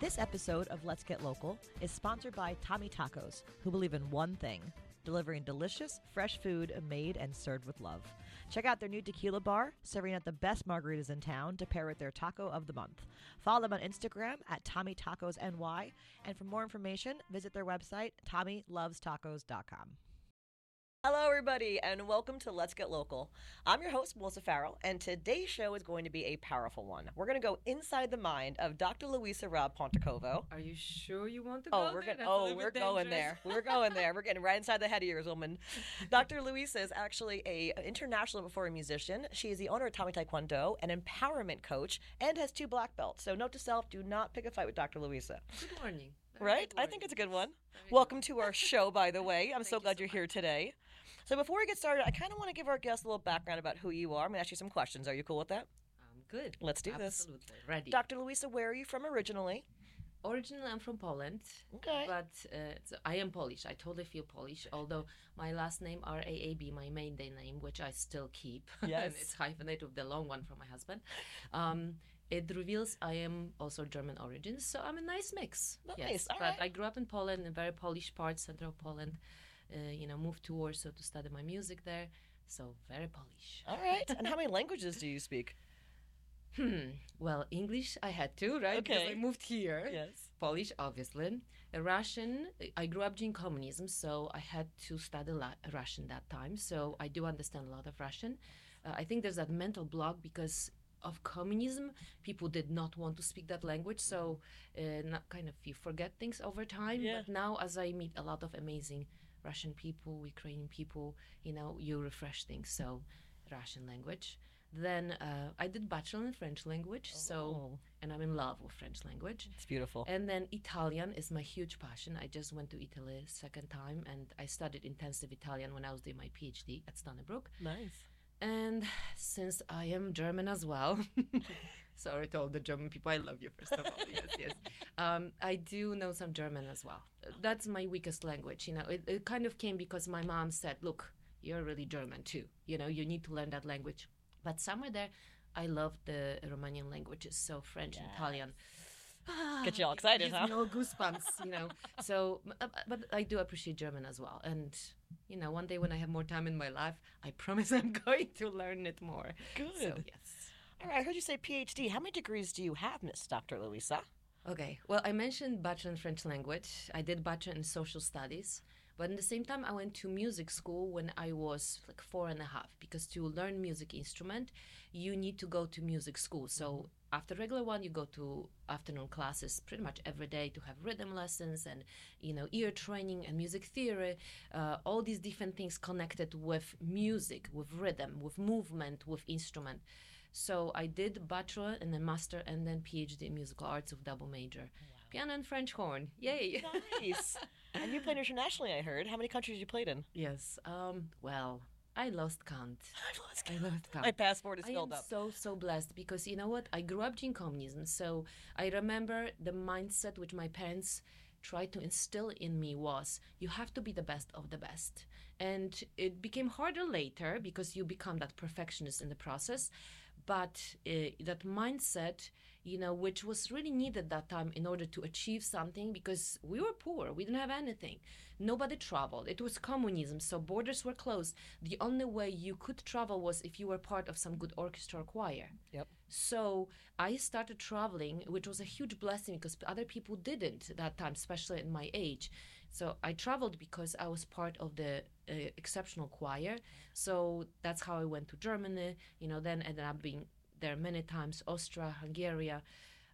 This episode of Let's Get Local is sponsored by Tommy Tacos, who believe in one thing delivering delicious, fresh food made and served with love. Check out their new tequila bar, serving out the best margaritas in town to pair with their taco of the month. Follow them on Instagram at Tommy Tacos NY, and for more information, visit their website, TommyLovesTacos.com. Hello, everybody, and welcome to Let's Get Local. I'm your host, Melissa Farrell, and today's show is going to be a powerful one. We're going to go inside the mind of Dr. Luiza Raab Pontecorvo. Are you sure you want to Oh, go we're there? going. That's a Oh, we're going there. We're going there. We're getting right inside the head of yours, woman. Dr. Luiza is actually a international performing musician. She is the owner of Atomic Taekwondo, an empowerment coach, and has two black belts. So, note to self: do not pick a fight with Dr. Luiza. Good morning. Right? I think it's a good one. Very Welcome to our show, by the way. I'm so you glad so you're here today. So, before we get started, I kind of want to give our guests a little background about who you are. I'm going to ask you some questions. Are you cool with that? I'm good. Let's do this. Absolutely. Ready. Dr. Luiza, where are you from originally? Originally, I'm from Poland. Okay. But uh, so I am Polish. I totally feel Polish, although my last name R A A B, my maiden name, which I still keep. Yes. and it's hyphenated with the long one from my husband. Um, it reveals I am also German origins, so I'm a nice mix. Nice, Yes, all but right. I grew up in Poland, in a very Polish part, central Poland. Uh, you know, moved to Warsaw to study my music there, so very Polish. All right. and how many languages do you speak? Hmm. Well, English I had to, right? Okay. Because I moved here. Yes. Polish, obviously. Uh, Russian, I grew up during communism, so I had to study la- Russian that time. So I do understand a lot of Russian. Uh, I think there's that mental block because of communism. People did not want to speak that language, so uh, not kind of you forget things over time. Yeah. But now, as I meet a lot of amazing Russian people, Ukrainian people, you know, you refresh things. So Russian language. Then uh, I did bachelor in French language, so Oh, and I'm in love with French language. it's beautiful. And then Italian is my huge passion. I just went to Italy second time and I studied intensive Italian when I was doing my PhD at Stony Brook. nice. And since I am German as well, sorry to all the German people, I love you first of all. yes, yes. Um, I do know some German as well. That's my weakest language. You know, it, it kind of came because my mom said, "Look, you're really German too. You know, you need to learn that language." But somewhere there, I love the Romanian languages, so French and Italian. Get you all excited, huh? all goosebumps, you know. So, uh, but I do appreciate German as well. And you know, one day when I have more time in my life, I promise I'm going to learn it more. Good. So yes. All right. I heard you say PhD. How many degrees do you have, Miss Dr. Luiza? Okay. Well, I mentioned bachelor in French language. I did bachelor in social studies. But at the same time, I went to music school when I was like four and a half because to learn music instrument, you need to go to music school. So after regular one, you go to afternoon classes pretty much every day to have rhythm lessons and you know ear training and music theory, uh, all these different things connected with music, with rhythm, with movement, with instrument. So I did bachelor and then master and then PhD in musical arts with double major, piano and French horn. Yay! Nice. and you played internationally, I heard. How many countries you played in? yes. Um. Well, I lost count. I lost count. I lost count. My passport is I filled am up. so so blessed because you know what? I grew up during communism, so I remember the mindset which my parents tried to instill in me was you have to be the best of the best. And it became harder later because you become that perfectionist in the process. But uh, that mindset, you know, which was really needed that time in order to achieve something because we were poor, we didn't have anything. Nobody traveled. It was communism, so borders were closed. The only way you could travel was if you were part of some good orchestra or choir. Yep. So I started traveling, which was a huge blessing because other people didn't that time, especially at my age. So I traveled because I was part of the uh, exceptional choir. So that's how I went to Germany. You know, then ended up being there many times, Austria, Hungary.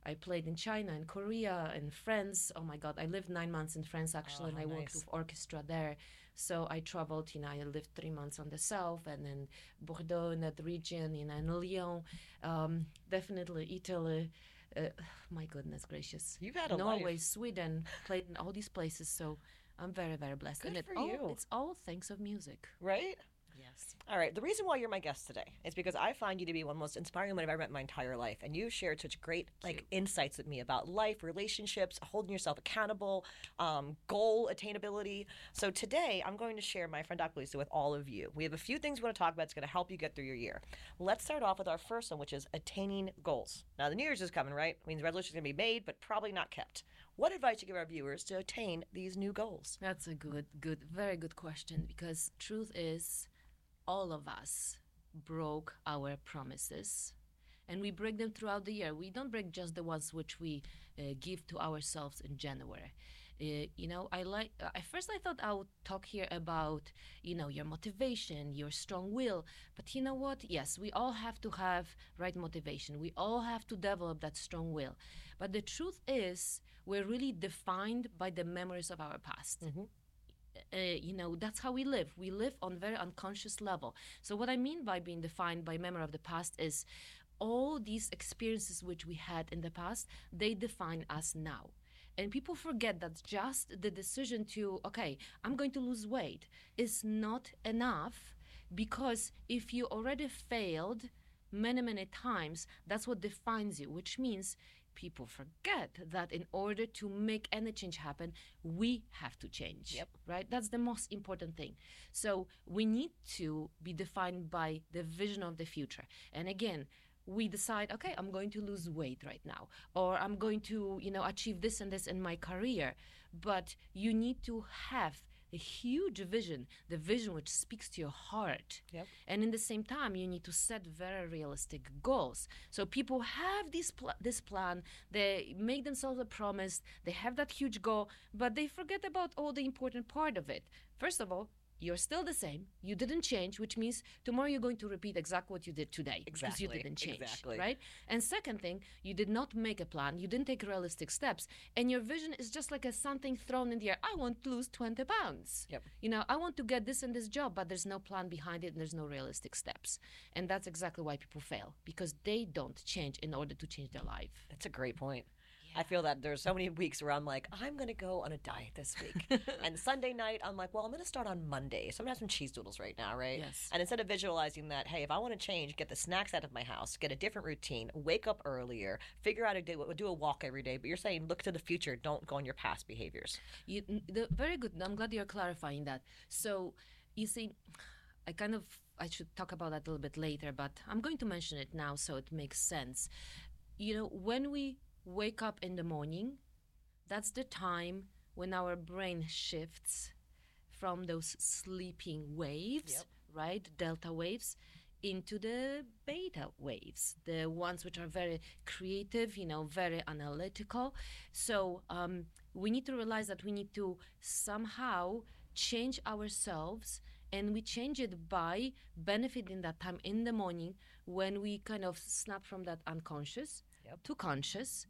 I played in China and Korea and France. Oh my God, I lived nine months in France actually, and Oh, I worked with orchestra there. So I traveled. You know, I lived three months on the south, and then Bordeaux in that region, you know, and Lyon. Um, definitely Italy. Uh, my goodness gracious. You've had a Norway, life. Sweden, played in all these places. So I'm very, very blessed. Good and it for all, you. it's all thanks of music. Right? Yes. All right. The reason why you're my guest today is because I find you to be one of the most inspiring women I've ever met in my entire life, and you shared such great like insights with me about life, relationships, holding yourself accountable, um, goal attainability. So today I'm going to share my friend Dr. Lisa with all of you. We have a few things we want to talk about. It's going to help you get through your year. Let's start off with our first one, which is attaining goals. Now the New Year's is coming, right? It means resolutions are going to be made, but probably not kept. What advice you give our viewers to attain these new goals? That's a good, good, very good question because truth is, all of us broke our promises and we break them throughout the year. We don't break just the ones which we uh, give to ourselves in January. Uh, you know, I like. At first, I thought I would talk here about, you know, your motivation, your strong will. But you know what? Yes, we all have to have right motivation. We all have to develop that strong will. But the truth is, we're really defined by the memories of our past. Uh, you know that's how we live. We live on very unconscious level. So what i mean by being defined by memory of the past is all these experiences which we had in the past they define us now. And people forget that just the decision to okay i'm going to lose weight is not enough because if you already failed many many times that's what defines you which means people forget that in order to make any change happen we have to change Yep. right? That's the most important thing. So we need to be defined by the vision of the future. And again we decide okay i'm going to lose weight right now or i'm going to you know achieve this and this in my career. But you need to have a huge vision the vision which speaks to your heart. Yep. and in the same time you need to set very realistic goals. So people have this pl- this plan. They make themselves a promise. They have that huge goal but they forget about all the important part of it. First of all you're still the same. You didn't change which means tomorrow you're going to repeat exactly what you did today because you didn't change exactly. right? And second thing you did not make a plan. You didn't take realistic steps. And your vision is just like a something thrown in the air. I want to lose 20 pounds. Yep. you know i want to get this and this job but there's no plan behind it and there's no realistic steps. And that's exactly why people fail because they don't change in order to change their life. That's a great point. I feel that there's so many weeks where I'm like, I'm gonna go on a diet this week, and Sunday night I'm like, well, I'm gonna start on Monday. So I'm gonna have some cheese doodles right now, right? Yes. And instead of visualizing that, hey, if I want to change, get the snacks out of my house, get a different routine, wake up earlier, figure out a day, do a walk every day. But you're saying look to the future, don't go on your past behaviors. You, the, very good. I'm glad you're clarifying that. So, you see, I kind of I should talk about that a little bit later, but I'm going to mention it now so it makes sense. You know, when we wake up in the morning, that's the time when our brain shifts from those sleeping waves, Yep. right, delta waves, into the beta waves, the ones which are very creative, you know, very analytical. So um, we need to realize that we need to somehow change ourselves and we change it by benefiting that time in the morning when we kind of snap from that unconscious Yep. to conscious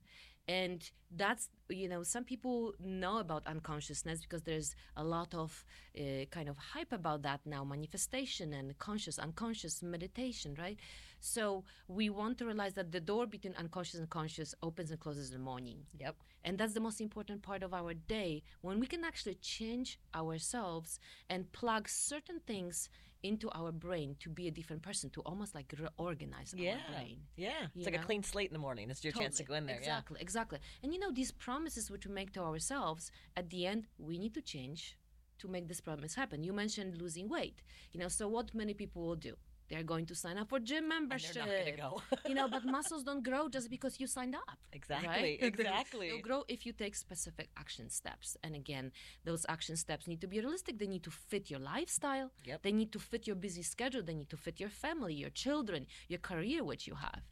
and that's you know some people know about unconsciousness because there's a lot of uh, kind of hype about that now manifestation and conscious unconscious meditation right so we want to realize that the door between unconscious and conscious opens and closes in the morning Yep. and that's the most important part of our day when we can actually change ourselves and plug certain things into our brain to be a different person to almost like reorganize Yeah. our brain Yeah. It's You like a clean slate in the morning. It's your chance to go in there. Exactly, exactly. And you know, these promises which we make to ourselves, at the end, we need to change to make this promise happen. You mentioned losing weight. You know, so what many people will do? They're going to sign up for gym Yeah. And membership. they're not gonna go. you know, but muscles don't grow just because you signed up. exactly. Right? Exactly. They'll grow if you take specific action steps. And again, those action steps need to be realistic. They need to fit your lifestyle. Yep. They need to fit your busy schedule. They need to fit your family, your children, your career, which you have.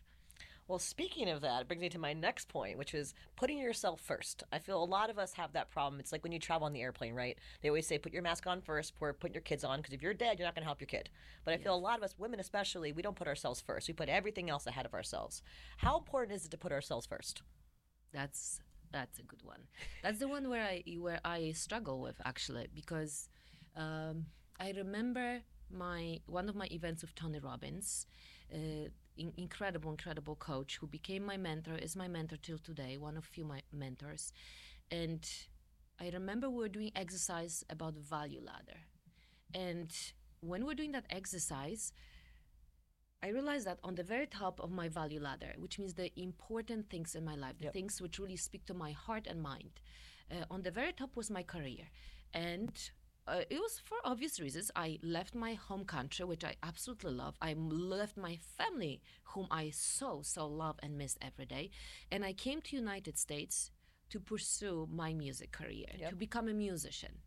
Well, speaking of that, it brings me to my next point, which is putting yourself first. I feel a lot of us have that problem. It's like when you travel on the airplane, right? They always say put your mask on first before putting your kids on, because if you're dead, you're not going to help your kid. But I feel a lot of us, women especially, we don't put ourselves first. We put everything else ahead of ourselves. How important is it to put ourselves first? That's that's a good one. That's the one where I where I struggle with actually because um, I remember my one of my events with Tony Robbins, uh, in, incredible incredible coach who became my mentor is my mentor till today, one of few my mentors, and I remember we were doing exercise about value ladder, and when we're doing that exercise, I realized that on the very top of my value ladder, which means the important things in my life, the Yep. things which really speak to my heart and mind, uh, on the very top was my career. And uh, it was for obvious reasons. I left my home country, which I absolutely love. I left my family, whom I so, so love and miss every day. And I came to United States to pursue my music career, Yep. to become a musician.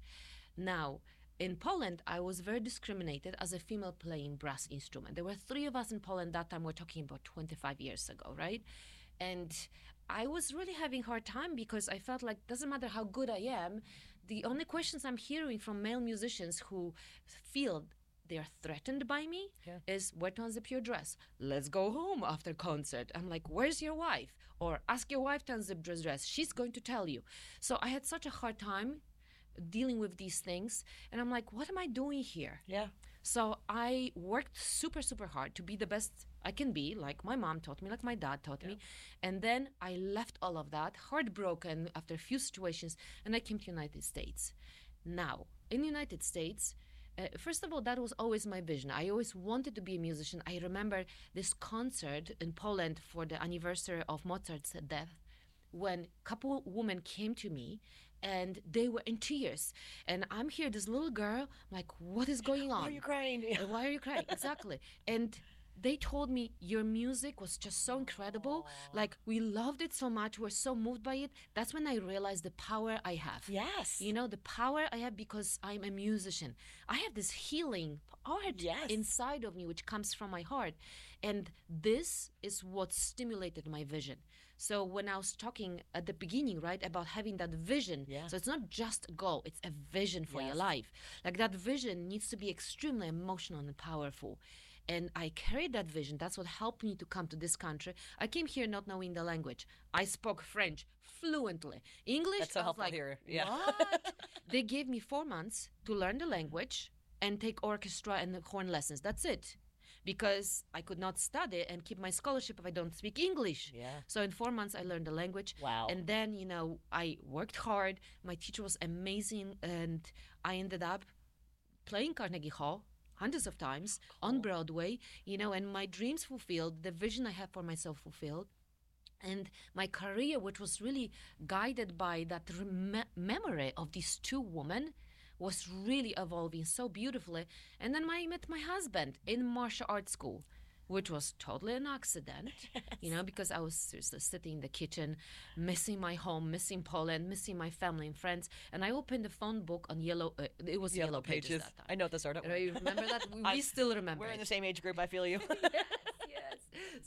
Now, in Poland, I was very discriminated as a female playing brass instrument. There were three of us in Poland that time. We're talking about 25 years ago, right? And I was really having hard time because I felt like doesn't matter how good I am, the only questions I'm hearing from male musicians who feel they're threatened by me Yeah. is where to unzip your dress. Let's go home after concert. I'm like, where's your wife? Or ask your wife to unzip dress dress. She's going to tell you. So I had such a hard time dealing with these things, and I'm like, what am I doing here? Yeah. So I worked super, super hard to be the best I can be, like my mom taught me, like my dad taught me. And then I left all of that, heartbroken after a few situations, and I came to United States. Now, in United States, uh, first of all, that was always my vision. I always wanted to be a musician. I remember this concert in Poland for the anniversary of Mozart's death when couple women came to me and they were in tears and i'm here this little girl I'm like what is going on Why are you crying? uh, Why are you crying? exactly. And they told me your music was just so incredible. Like we loved it so much. We're so moved by it. That's when I realized the power I have. Yes. You know, the power I have because I'm a musician. I have this healing art Yes. inside of me, which comes from my heart. And this is what stimulated my vision. So when I was talking at the beginning, right, about having that vision. Yeah. So it's not just a goal, it's a vision for your life. Like that vision needs to be extremely emotional and powerful. And I carried that vision. That's what helped me to come to this country. I came here not knowing the language. I spoke French fluently. English, That's so helpful like, here. Yeah. What? they gave me four months to learn the language and take orchestra and horn lessons. That's it. Because I could not study and keep my scholarship if I don't speak English. Yeah. So in four months, I learned the language. Wow. And then, you know, I worked hard. My teacher was amazing. And I ended up playing Carnegie Hall hundreds of times on Broadway, you know, and my dreams fulfilled, the vision I have for myself fulfilled. And my career, which was really guided by that rem- memory of these two women, was really evolving so beautifully. And then I met my husband in martial arts school, which was totally an accident, you know, because I was seriously sitting in the kitchen, missing my home, missing Poland, missing my family and friends. And I opened the phone book on yellow, uh, it was yellow, pages. that time. I know art. You know, you remember that? We, I- still remember. We're in it. the same age group. I feel you. yes.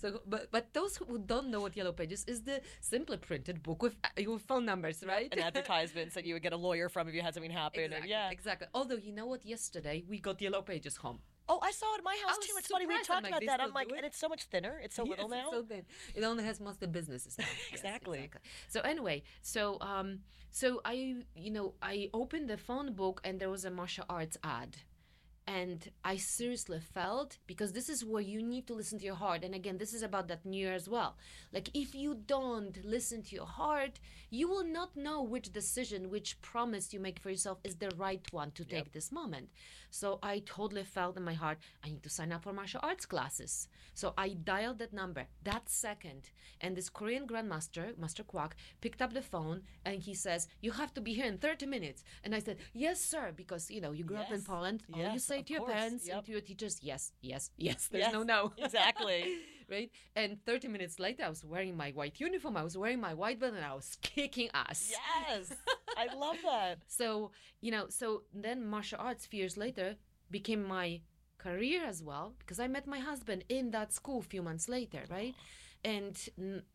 So, but but those who don't know what Yellow Pages is, the simply printed book with uh, your phone numbers, right? and advertisements that you would get a lawyer from if you had something happen. exactly, yeah. exactly. Although you know what, yesterday we got Yellow Pages home. Oh, I saw it at my house too. It's funny we talked about that. I'm like, and it's so much thinner. It's so Yes, little it's now. So thin. It only has most of the businesses now. Yes, Exactly. So anyway, so um, so I you know I opened the phone book and there was a martial arts ad. And I seriously felt because this is where you need to listen to your heart. And again, this is about that New Year as well. Like, if you don't listen to your heart, you will not know which decision, which promise you make for yourself is the right one to take this moment. So I totally felt in my heart, I need to sign up for martial arts classes. So I dialed that number that second. And this Korean grandmaster, Master Kwak, picked up the phone and he says, You have to be here in 30 minutes. And I said, Yes, sir, because, you know, you grew up in Yes. Poland. All you Yes, say of to your course. parents Yep. and to your teachers, Yes, yes, yes. There's Yes, no no. exactly. right? And 30 minutes later, I was wearing my white uniform, I was wearing my white belt, and I was kicking ass. Yes. I love that. So, you know, so then martial arts, few years later, became my career as well because I met my husband in that school a few months later, right? Oh. And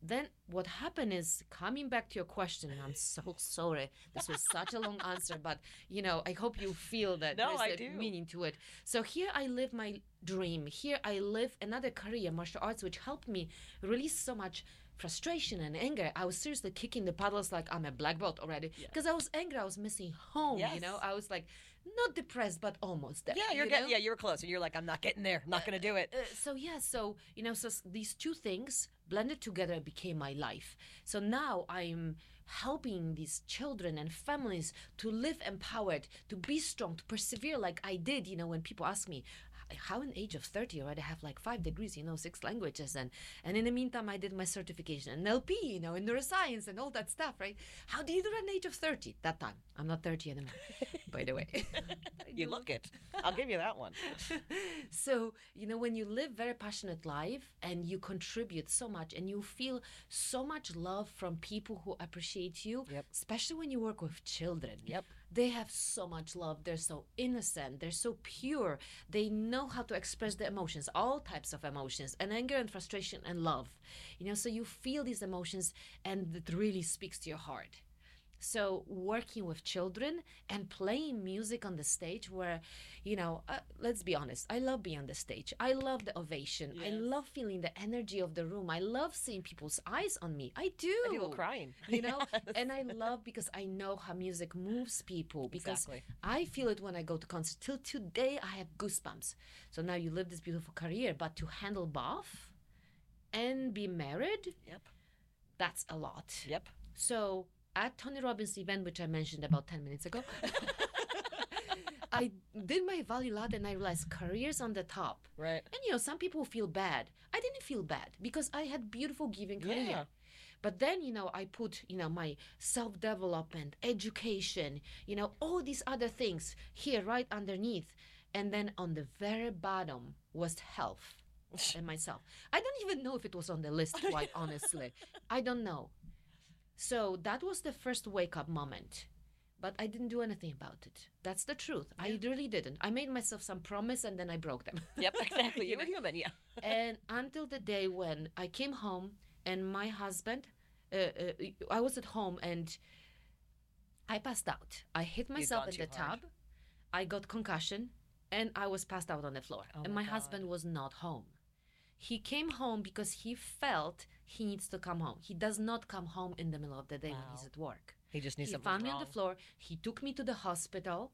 then what happened is coming back to your question, and I'm so sorry. This was such a long answer, but you know, I hope you feel that No, there's a do. meaning to it. So here I live my dream. Here I live another career, martial arts, which helped me release so much frustration and anger. I was seriously kicking the paddles like I'm a black belt already because I was angry. I was missing home. Yes. You know, I was like not depressed, but almost there. Yeah, you're you getting. know? Yeah, you're close. And you're like, I'm not getting there. I'm not gonna do it. Uh, so yeah, so you know, so these two things blended together became my life. So now I'm helping these children and families to live empowered, to be strong, to persevere like I did. You know, when people ask me, how in age of 30 already have like five degrees you know six languages and and in the meantime i did my certification in NLP you know in neuroscience and all that stuff right how do you do at the age of 30 that time i'm not 30 anymore by the way you look it. I'll give you that one. so you know when you live very passionate life and you contribute so much and you feel so much love from people who appreciate you Yep. especially when you work with children Yep. they have so much love they're so innocent they're so pure they know how to express their emotions all types of emotions and anger and frustration and love you know so you feel these emotions and it really speaks to your heart so working with children and playing music on the stage where you know uh, let's be honest i love being on the stage i love the ovation i love feeling the energy of the room i love seeing people's eyes on me i do And people crying. you know Yes. and i love because i know how music moves people because Exactly. i feel it when i go to concerts till today i have goosebumps so now you live this beautiful career but to handle both and be married Yep. that's a lot Yep. so at Tony Robbins event, which I mentioned about 10 minutes ago, I did my value ladder and I realized careers on the top. Right. And you know, some people feel bad. I didn't feel bad because I had beautiful giving career. Yeah. But then, you know, I put, you know, my self development, education, you know, all these other things here right underneath. And then on the very bottom was health and myself. I don't even know if it was on the list, quite honestly. I don't know. So that was the first wake up moment. But I didn't do anything about it. That's the truth. I really didn't. I made myself some promise and then I broke them. Yep. Exactly. You You're a human. Yeah. and until the day when I came home and my husband, uh, uh, I was at home and I passed out. I hit myself in the hard. tub. I got concussion and I was passed out on the floor. Oh and my my husband was not home. He came home because he felt he needs to come home. He does not come home in the middle of the day when he's at work. He just knew He found me wrong. on the floor. He took me to the hospital.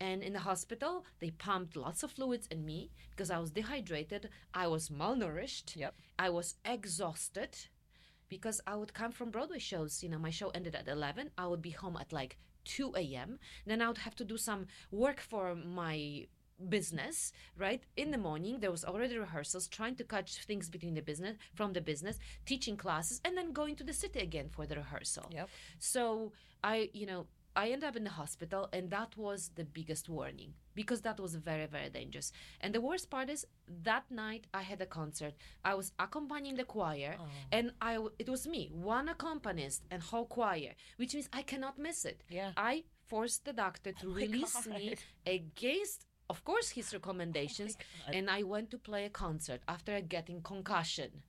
And in the hospital, they pumped lots of fluids in me because I was dehydrated. I was malnourished. Yep. I was exhausted because I would come from Broadway shows. You know, my show ended at 11. I would be home at like 2 a.m. Then I would have to do some work for my business right in the morning there was already rehearsals trying to catch things between the business from the business teaching classes and then going to the city again for the rehearsal Yep. so I, you know, I ended up in the hospital, and that was the biggest warning because that was very, very dangerous. And the worst part is that night I had a concert. I was accompanying the choir, Oh. and i it was me, one accompanist, and whole choir, which means I cannot miss it. Yeah. I forced the doctor to Oh release me against, of course, his recommendations, oh God. and I went to play a concert after getting concussion.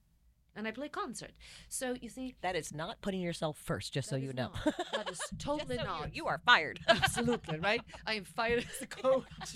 And I play concert. So you see, That is not putting yourself first, just so you know. not- that is totally so not. You are fired. Absolutely, right? I am fired as a coach.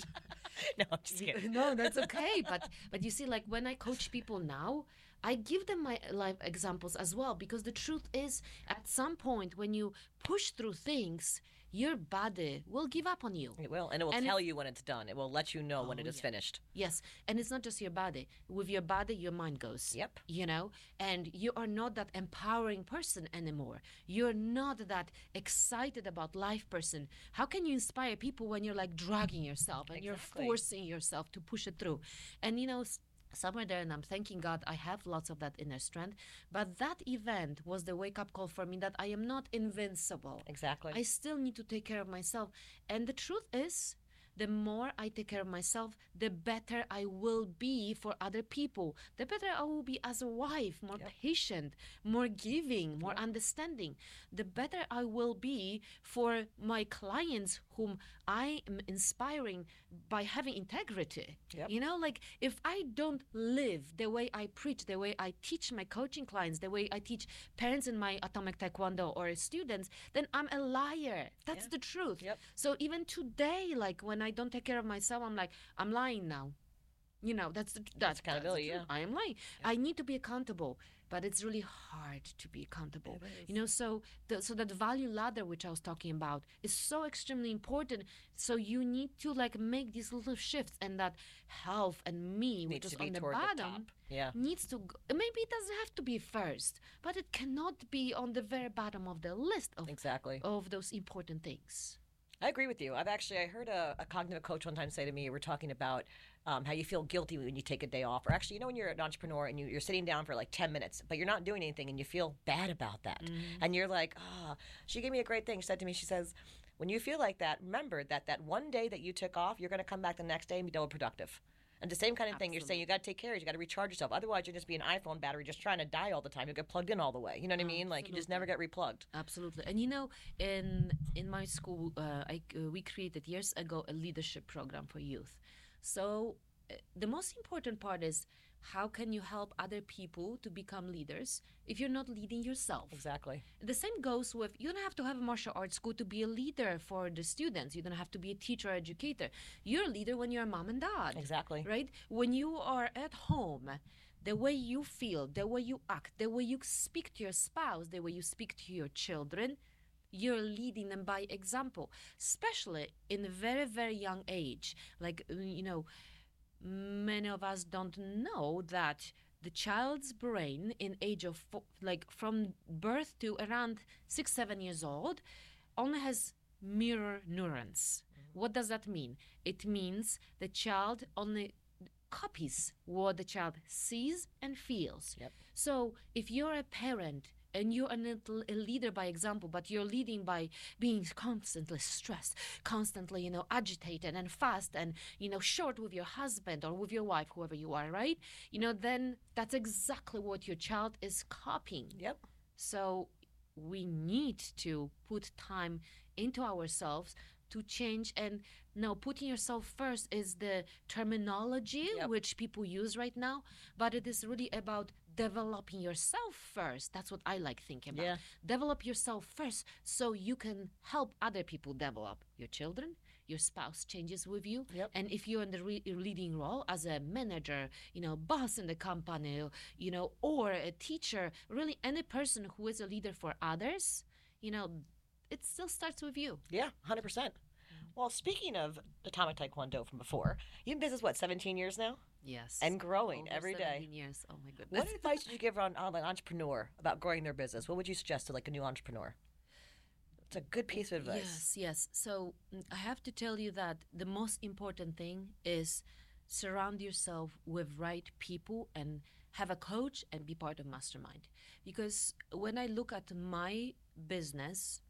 no, I'm just kidding. no, that's okay. But but you see, like when I coach people now, I give them my life examples as well because the truth is, at some point when you push through things, your body will give up on you. It will, and it will And tell you when it's done. It will let you know when Oh, it is yeah. finished. Yes, and it's not just your body. With your body, your mind goes. Yep. You know, and you are not that empowering person anymore. You're not that excited about life person. How can you inspire people when you're like dragging yourself and Exactly. you're forcing yourself to push it through? And you know, somewhere there, and I'm thanking God, I have lots of that inner strength. But that event was the wake up call for me that I am not invincible. Exactly. I still need to take care of myself. And the truth is, the more I take care of myself, the better I will be for other people. The better I will be as a wife, more Yep. patient, more giving, more Yep. understanding. The better I will be for my clients whom I am inspiring by having integrity. Yep. You know, like if I don't live the way I preach, the way I teach my coaching clients, the way I teach parents in my atomic taekwondo or students, then I'm a liar. That's Yeah. the truth. Yep. So even today, like when I don't take care of myself, I'm like, I'm lying now. You know, that's the that's, accountability, That's the truth. yeah. I am lying. I need to be accountable. But it's really hard to be accountable. You know, so the, so that value ladder which I was talking about is so extremely important. So you need to like make these little shifts, and that health and me, which Needs is to on the toward the bottom. Yeah. needs to. Go, maybe it doesn't have to be first, but it cannot be on the very bottom of the list of Exactly. of those important things. I agree with you. I've actually I heard a, a cognitive coach one time say to me, we're talking about um, how you feel guilty when you take a day off, or actually, you know, when you're an entrepreneur and you, you're sitting down for like ten minutes, but you're not doing anything, and you feel bad about that, and you're like, ah. She gave me a great thing. She said to me, she says, when you feel like that, remember that that one day that you took off, you're going to come back the next day and be double productive. And the same kind of thing, you're saying you got to take care of, you got to recharge yourself. Otherwise, you'll just be an iPhone battery just trying to die all the time. You'll get plugged in all the way. You know what I mean? Like you just never get replugged. Absolutely, and you know, in in my school, uh, I, uh, we created years ago a leadership program for youth. So uh, the most important part is how can you help other people to become leaders if you're not leading yourself? Exactly. The same goes with you don't have to have a martial arts school to be a leader for the students. You don't have to be a teacher or educator. You're a leader when you're a mom and dad. Exactly. Right? When you are at home, the way you feel, the way you act, the way you speak to your spouse, the way you speak to your children, you're leading them by example, especially in a very, very young age. Like, uh, you know, many of us don't know that the child's brain in age of like from birth to around six seven years old only has mirror neurons what does that mean it means the child only copies what the child sees and feels Yep. so if you're a parent and you're a, a leader by example, but you're leading by being constantly stressed, constantly, you know, agitated and fast and, you know, short with your husband or with your wife, whoever you are, right? You know, then that's exactly what your child is copying. Yep. So we need to put time into ourselves to change and now putting yourself first is the terminology Yep. which people use right now but it is really about developing yourself first that's what i like thinking about Yeah. develop yourself first so you can help other people develop your children your spouse changes with you Yep. and if you're in the re- leading role as a manager you know boss in the company you know or a teacher really any person who is a leader for others you know it still starts with you Yeah, hundred percent. Well, speaking of Atomic Taekwondo from before, you've been in business what, seventeen years now, yes and growing Over every day. 17 years oh my goodness What advice would you give an entrepreneur about growing their business? What would you suggest to like a new entrepreneur? It's a good piece of advice. Yes, yes. So mm, I have to tell you that the most important thing is surround yourself with right people and have a coach and be part of mastermind. Because when I look at my business,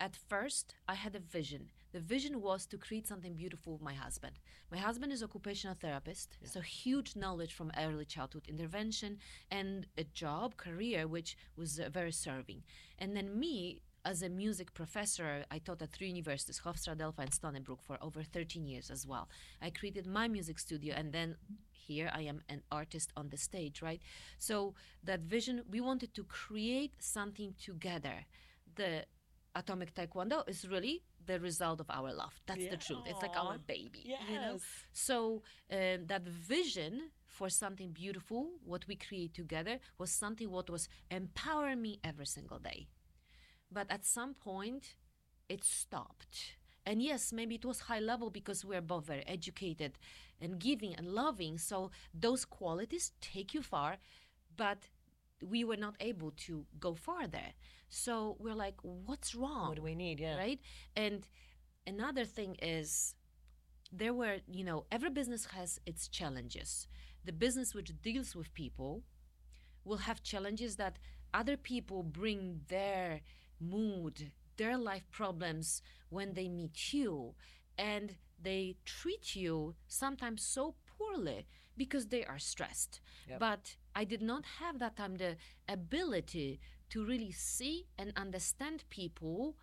at first I had a vision. The vision was to create something beautiful with my husband. My husband is occupational therapist, so huge knowledge from early childhood intervention and a job career which was uh, very serving. And then me as a music professor, I taught at three universities, Hofstra, Adelphi, and Stony Brook for over 13 years as well. I created my music studio and then here I am an artist on the stage, right? So that vision, we wanted to create something together. The Atomic Taekwondo is really the result of our love. That's Yeah. the truth. It's like our baby. You know? Yes. So um, that vision for something beautiful, what we create together, was something what was empowering me every single day. But at some point, it stopped. And yes, maybe it was high level because we're both very educated and giving and loving. So those qualities take you far, but we were not able to go farther. So we're like, what's wrong? What do we need? Yeah. right? And another thing is there were, you know, every business has its challenges. The business which deals with people will have challenges that other people bring their mood, their life problems when they meet you and they treat you sometimes so poorly because they are stressed. Yep. But I did not have that time the ability to really see and understand people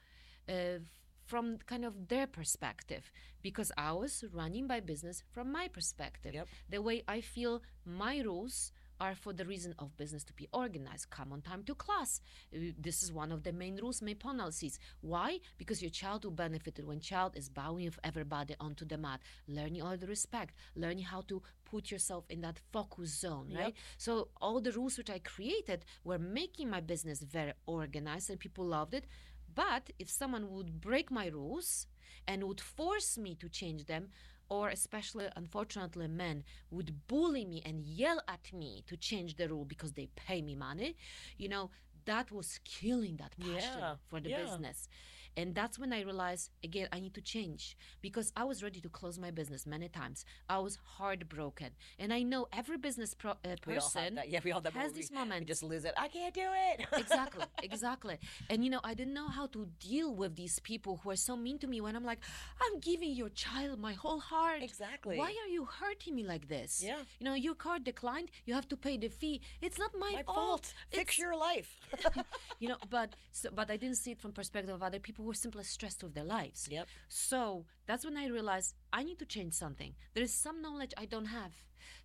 uh, from kind of their perspective because I was running my business from my perspective. Yep. The way I feel my rules are for the reason of business to be organized. Come on time to class. Uh, This is one of the main rules, main policies. Why? Because your child will benefit when child is bowing with everybody onto the mat, learning all the respect, learning how to put yourself in that focus zone, right? So all the rules which I created were making my business very organized and people loved it. But if someone would break my rules and would force me to change them, or especially unfortunately men would bully me and yell at me to change the rule because they pay me money, you know, that was killing that passion Yeah, for the yeah. business. And that's when I realized again I need to change because I was ready to close my business many times. I was heartbroken, and I know every business pro- uh, We all have person. Yeah, we all have that has moment we- this We just lose it. I can't do it. exactly exactly and you know i didn't know how to deal with these people who are so mean to me when i'm like i'm giving your child my whole heart Exactly. why are you hurting me like this Yeah. you know your card declined you have to pay the fee it's not my, My fault. Fix your life. you know but so, but i didn't see it from perspective of other people who are simply stressed with their lives Yep. so that's when I realized I need to change something. There is some knowledge I don't have.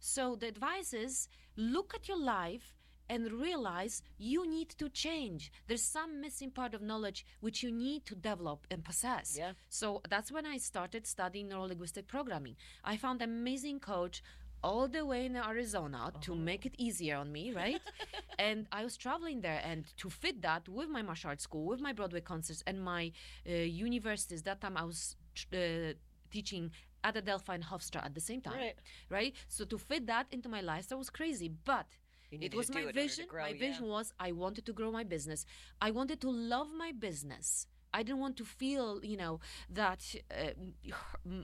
So the advice is look at your life and realize you need to change. There's some missing part of knowledge which you need to develop and possess. Yeah. So that's when I started studying neurolinguistic programming. I found an amazing coach all the way in Arizona to make it easier on me, right? and I was traveling there, and to fit that with my martial arts school, with my Broadway concerts, and my uh, universities. That time I was uh, teaching at Adelphi and Hofstra at the same time, Right. right? So to fit that into my lifestyle was crazy, but. It was my it in order to vision. grow, my yeah. vision was I wanted to grow my business. I wanted to love my business. I didn't want to feel, you know, that uh,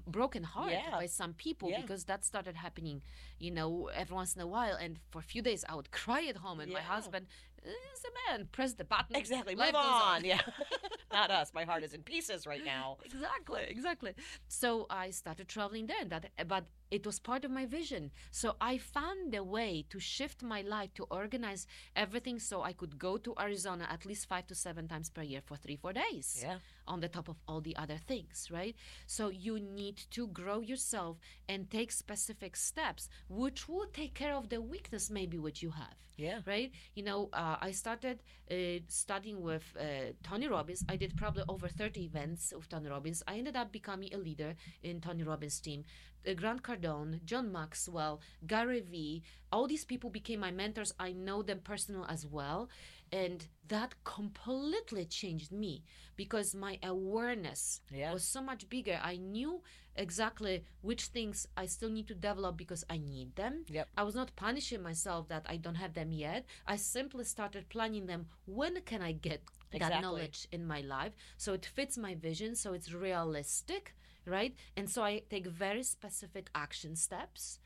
broken heart Yeah. by some people Yeah. because that started happening, you know, every once in a while. And for a few days, I would cry at home, and my husband is a man. Press the button. Exactly. life Move goes on. Yeah. Not us. My heart is in pieces right now. exactly exactly so i started traveling there and that but it was part of my vision so i found a way to shift my life to organize everything so i could go to arizona at least five to seven times per year for three four days Yeah. On the top of all the other things right so you need to grow yourself and take specific steps which will take care of the weakness maybe which you have Yeah. right? You know, uh, I started uh, studying with uh, Tony Robbins. I did probably over 30 events with Tony Robbins. I ended up becoming a leader in Tony Robbins' team. Uh, Grant Cardone, John Maxwell, Gary Vee, all these people became my mentors. I know them personal as well. And that completely changed me because my awareness Yeah. was so much bigger. I knew exactly which things I still need to develop because I need them. Yep. I was not punishing myself that I don't have them yet. I simply started planning them. When can I get that knowledge in my life so it fits my vision, so it's realistic, right? And so I take very specific action steps.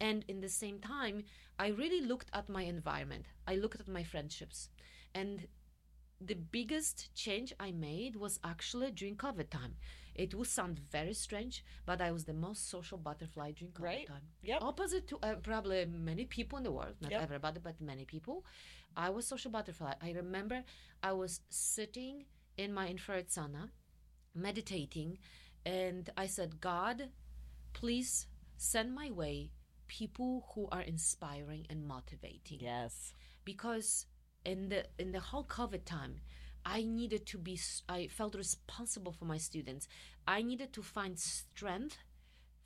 And in the same time, I really looked at my environment. I looked at my friendships. And the biggest change I made was actually during COVID time. It will sound very strange, but I was the most social butterfly during COVID Right. time. Yep. Opposite to uh, probably many people in the world, not Yep. everybody, but many people. I was social butterfly. I remember I was sitting in my infrared sauna, meditating, and I said, God, please send my way people who are inspiring and motivating Yes. because in the in the whole covid time i needed to be I felt responsible for my students i needed to find strength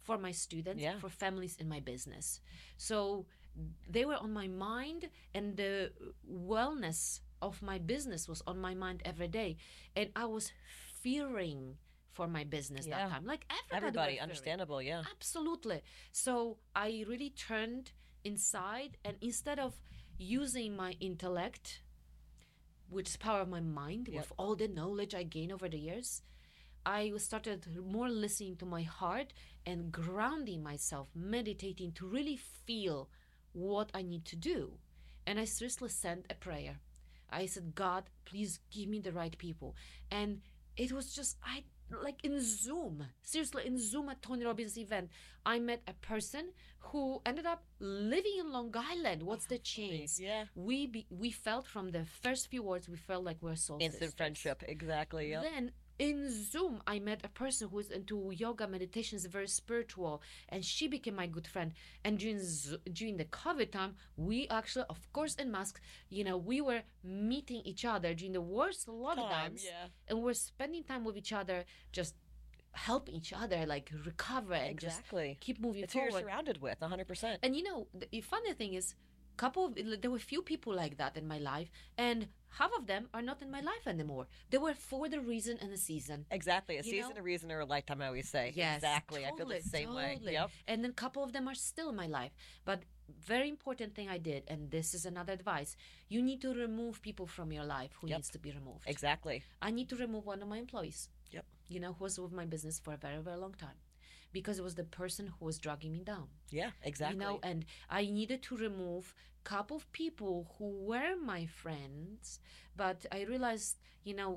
for my students Yeah. for families in my business so they were on my mind and the wellness of my business was on my mind every day and i was fearing for my business Yeah. that time like everybody, Everybody, understandable. Yeah. Absolutely. So I really turned inside, and instead of using my intellect, which is power of my mind, Yep. with all the knowledge I gained over the years, I started more listening to my heart and grounding myself, meditating to really feel what I need to do. And I seriously sent a prayer. I said, God, please give me the right people. And it was just, I like in Zoom, seriously, in Zoom at Tony Robbins' event, I met a person who ended up living in Long Island. What's the chance? Yeah. We be, we felt from the first few words, we felt like we're soul Instant friendship. Exactly. Yep. Then in Zoom, I met a person who is into yoga, meditations, very spiritual, and she became my good friend. And during during the COVID time, we actually, of course, in masks, you know, we were meeting each other during the worst lockdowns, yeah. and we're spending time with each other, just help each other, like recover and Exactly. just keep moving It's who you're surrounded with, 100%. And you know, the funny thing is, couple of, there were few people like that in my life, and half of them are not in my life anymore. They were for the reason and the season. Exactly. A You season, know? a reason, or a lifetime, I always say. Yes, Exactly. I feel the same way. totally. Yep. And then a couple of them are still in my life. But very important thing I did, and this is another advice: you need to remove people from your life who Yep. needs to be removed. Exactly. I need to remove one of my employees. Yep. You know, who was with my business for a very, very long time, because it was the person who was dragging me down. Yeah, exactly. You know, and I needed to remove a couple of people who were my friends, but I realized, you know,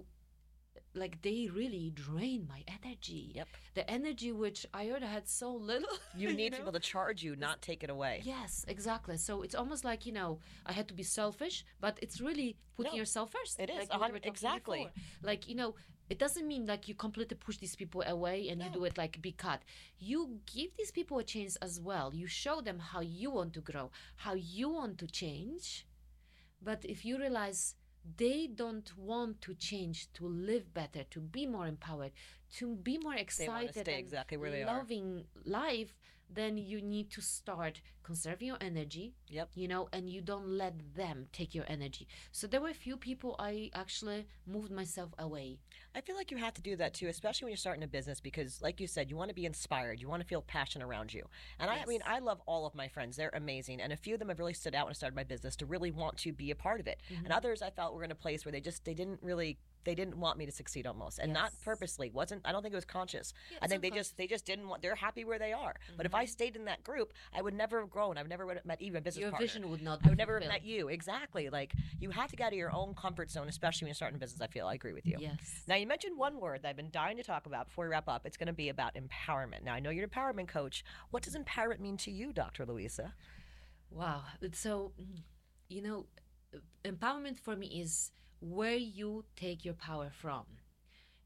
like they really drain my energy. Yep. The energy which I already had so little. you need know? people to charge you, not take it away. Yes, exactly. So it's almost like you know I had to be selfish, but it's really putting No, yourself first. it is, like we hundred- were talking exactly. before. Like you know, it doesn't mean like you completely push these people away and you do it like be cut. You give these people a chance as well. You show them how you want to grow, how you want to change. But if you realize they don't want to change to live better, to be more empowered, to be more excited They want to stay and exactly where they are. loving life, then you need to start conserving your energy, Yep. you know, and you don't let them take your energy. So there were a few people I actually moved myself away. I feel like you have to do that too, especially when you're starting a business, because, like you said, you want to be inspired. You want to feel passion around you. And I, I mean, I love all of my friends. They're amazing. And a few of them have really stood out when I started my business to really want to be a part of it. Mm-hmm. And others I felt were in a place where they just, they didn't really. They didn't want me to succeed almost, and not purposely. wasn't I don't think it was conscious. Yeah, I think they just they just didn't want. They're happy where they are. But if I stayed in that group, I would never have grown. I would never would have met even a business Your partner. vision would not I would never have met you. Exactly. Like you have to get out of your own comfort zone, especially when you're starting a business. I feel I agree with you. Yes. Now you mentioned one word that I've been dying to talk about before we wrap up. It's going to be about empowerment. Now I know you're an empowerment coach. What does empowerment mean to you, Dr. Luiza? Wow. So, mm, you know, empowerment for me is where you take your power from.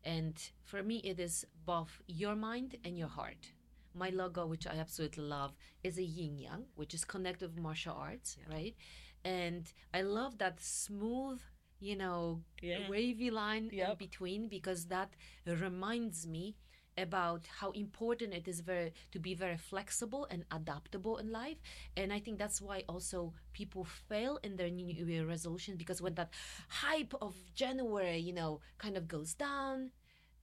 And for me, it is both your mind and your heart. My logo, which I absolutely love, is a yin yang, which is connected with martial arts, right? And I love that smooth, you know, Yeah. wavy line in between because that reminds me about how important it is very to be very flexible and adaptable in life. And i think that's why also people fail in their new year resolution because when that hype of january you know kind of goes down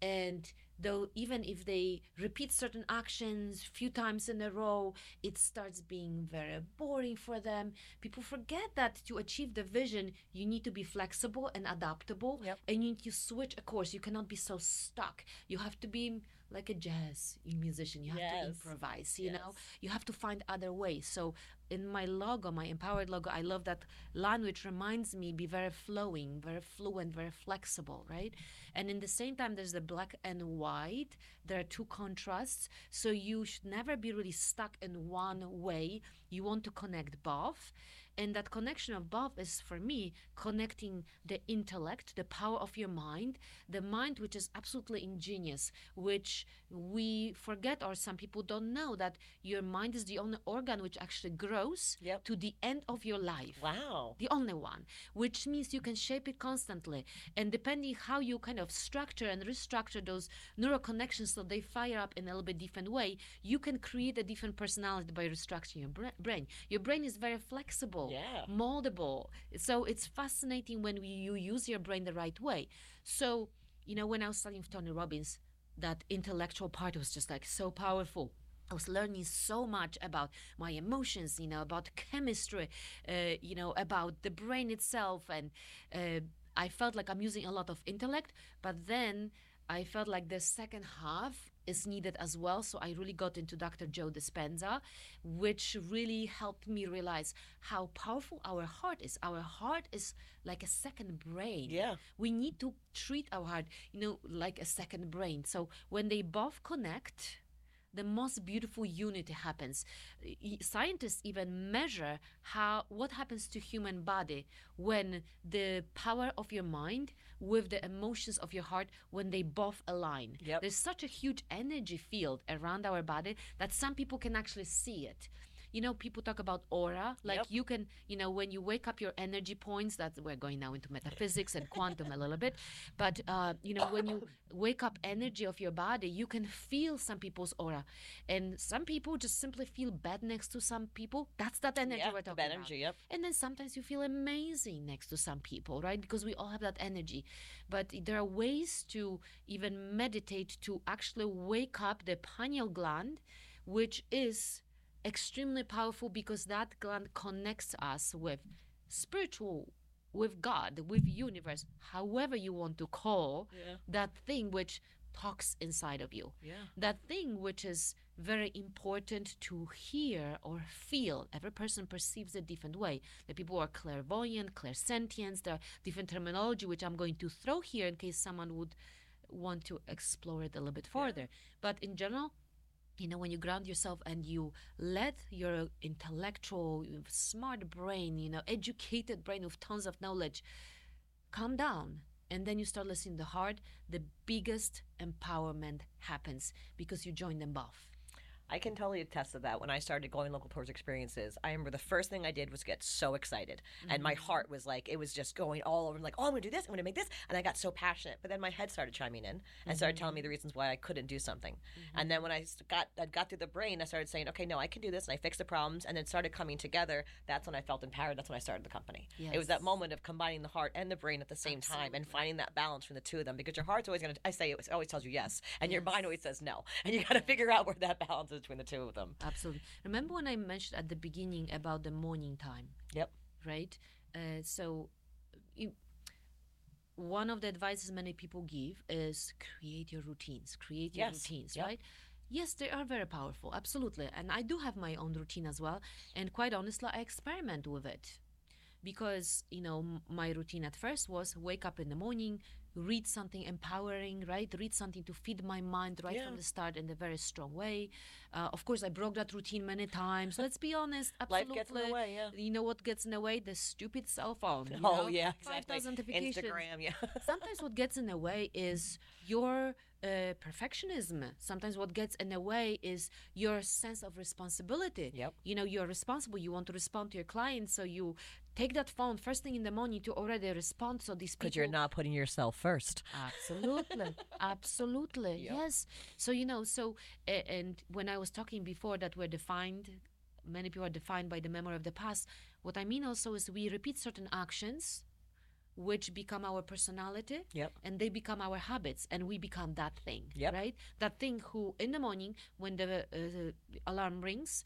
and though even if they repeat certain actions few times in a row it starts being very boring for them. People forget that to achieve the vision you need to be flexible and adaptable Yep. and you need to switch a course. You cannot be so stuck. You have to be like a jazz musician you have Yes. to improvise you know? You have to find other ways. So in my logo my empowered logo i love that line which reminds me be very flowing very fluent very flexible right? And in the same time there's the black and white. There are two contrasts. So you should never be really stuck in one way. You want to connect both and that connection above is for me connecting the intellect the power of your mind the mind which is absolutely ingenious which we forget or some people don't know that your mind is the only organ which actually grows Yep. to the end of your life Wow. the only one which means you can shape it constantly and depending how you kind of structure and restructure those neural connections so they fire up in a little bit different way you can create a different personality by restructuring your bra- brain your brain is very flexible Yeah. moldable so it's fascinating when we, you use your brain the right way so you know when i was studying with tony robbins that intellectual part was just like so powerful I was learning so much about my emotions, you know, about chemistry, uh, you know, about the brain itself. And uh, I felt like I'm using a lot of intellect, but then I felt like the second half is needed as well. So I really got into Dr. Joe Dispenza, which really helped me realize how powerful our heart is. Our heart is like a second brain Yeah. we need to treat our heart you know like a second brain so when they both connect the most beautiful unity happens. Scientists even measure how what happens to human body when the power of your mind with the emotions of your heart when they both align. Yep. There's such a huge energy field around our body that some people can actually see it. You know, people talk about aura. Like Yep. you can, you know, when you wake up your energy points, that we're going now into metaphysics and quantum a little bit. But, uh, you know, when you wake up energy of your body, you can feel some people's aura. And some people just simply feel bad next to some people. That's that energy Yeah, we're talking about. energy, yep. And then sometimes you feel amazing next to some people, right? Because we all have that energy. But there are ways to even meditate to actually wake up the pineal gland, which is extremely powerful because that gland connects us with spiritual with God, with universe, however you want to call Yeah. that thing which talks inside of you Yeah. that thing which is very important to hear or feel. Every person perceives a different way. The people are clairvoyant, clairsentients. There are different terminology which I'm going to throw here in case someone would want to explore it a little bit further. But in general, you know, when you ground yourself and you let your intellectual, smart brain, you know, educated brain with tons of knowledge calm down and then you start listening to the heart, the biggest empowerment happens because you join them both. I can totally attest to that. When I started going local tours experiences, I remember the first thing I did was get so excited, and my mm. heart was like, it was just going all over. Like, oh, I'm gonna do this, I'm gonna make this, and I got so passionate. But then my head started chiming in and started telling me the mm-hmm. reasons why I couldn't do something. Mm-hmm. And then when I got I got through the brain, I started saying, okay, no, I can do this, and I fixed the problems, and then started coming together. That's when I felt empowered. That's when I started the company. It was that moment of combining the heart and the brain at the same time, and finding that balance from the two of them. Because your heart's always gonna, I say it always tells you yes, and your mind always says no, and you got to figure out where that balance is between the two of them. Absolutely. Remember when I mentioned at the beginning about the morning time, Yep. right? Uh, so, you, one of the advices many people give is create your routines, create your Yes. routines, Yep. right? Yes, they are very powerful, absolutely. And I do have my own routine as well. And quite honestly, I experiment with it because, you know, my routine at first was wake up in the morning, read something empowering, right? Read something to feed my mind right Yeah. from the start in a very strong way. Uh, of course, I broke that routine many times. Let's be honest, absolutely. Life gets in the way, yeah. You know what gets in the way? The stupid cell phone. you Oh know? yeah, exactly. Instagram, yeah. Sometimes what gets in the way is your uh, perfectionism. Sometimes what gets in the way is your sense of responsibility. Yep. You know, you're responsible. You want to respond to your clients, so you take that phone first thing in the morning to already respond. So these people Because you're not putting yourself first. Absolutely, absolutely, Yep. yes. So you know, so and when I was talking before that we're defined, many people are defined by the memory of the past. What I mean also is we repeat certain actions, which become our personality, Yep. and they become our habits, and we become that thing, Yep. right? That thing who in the morning when the uh, alarm rings.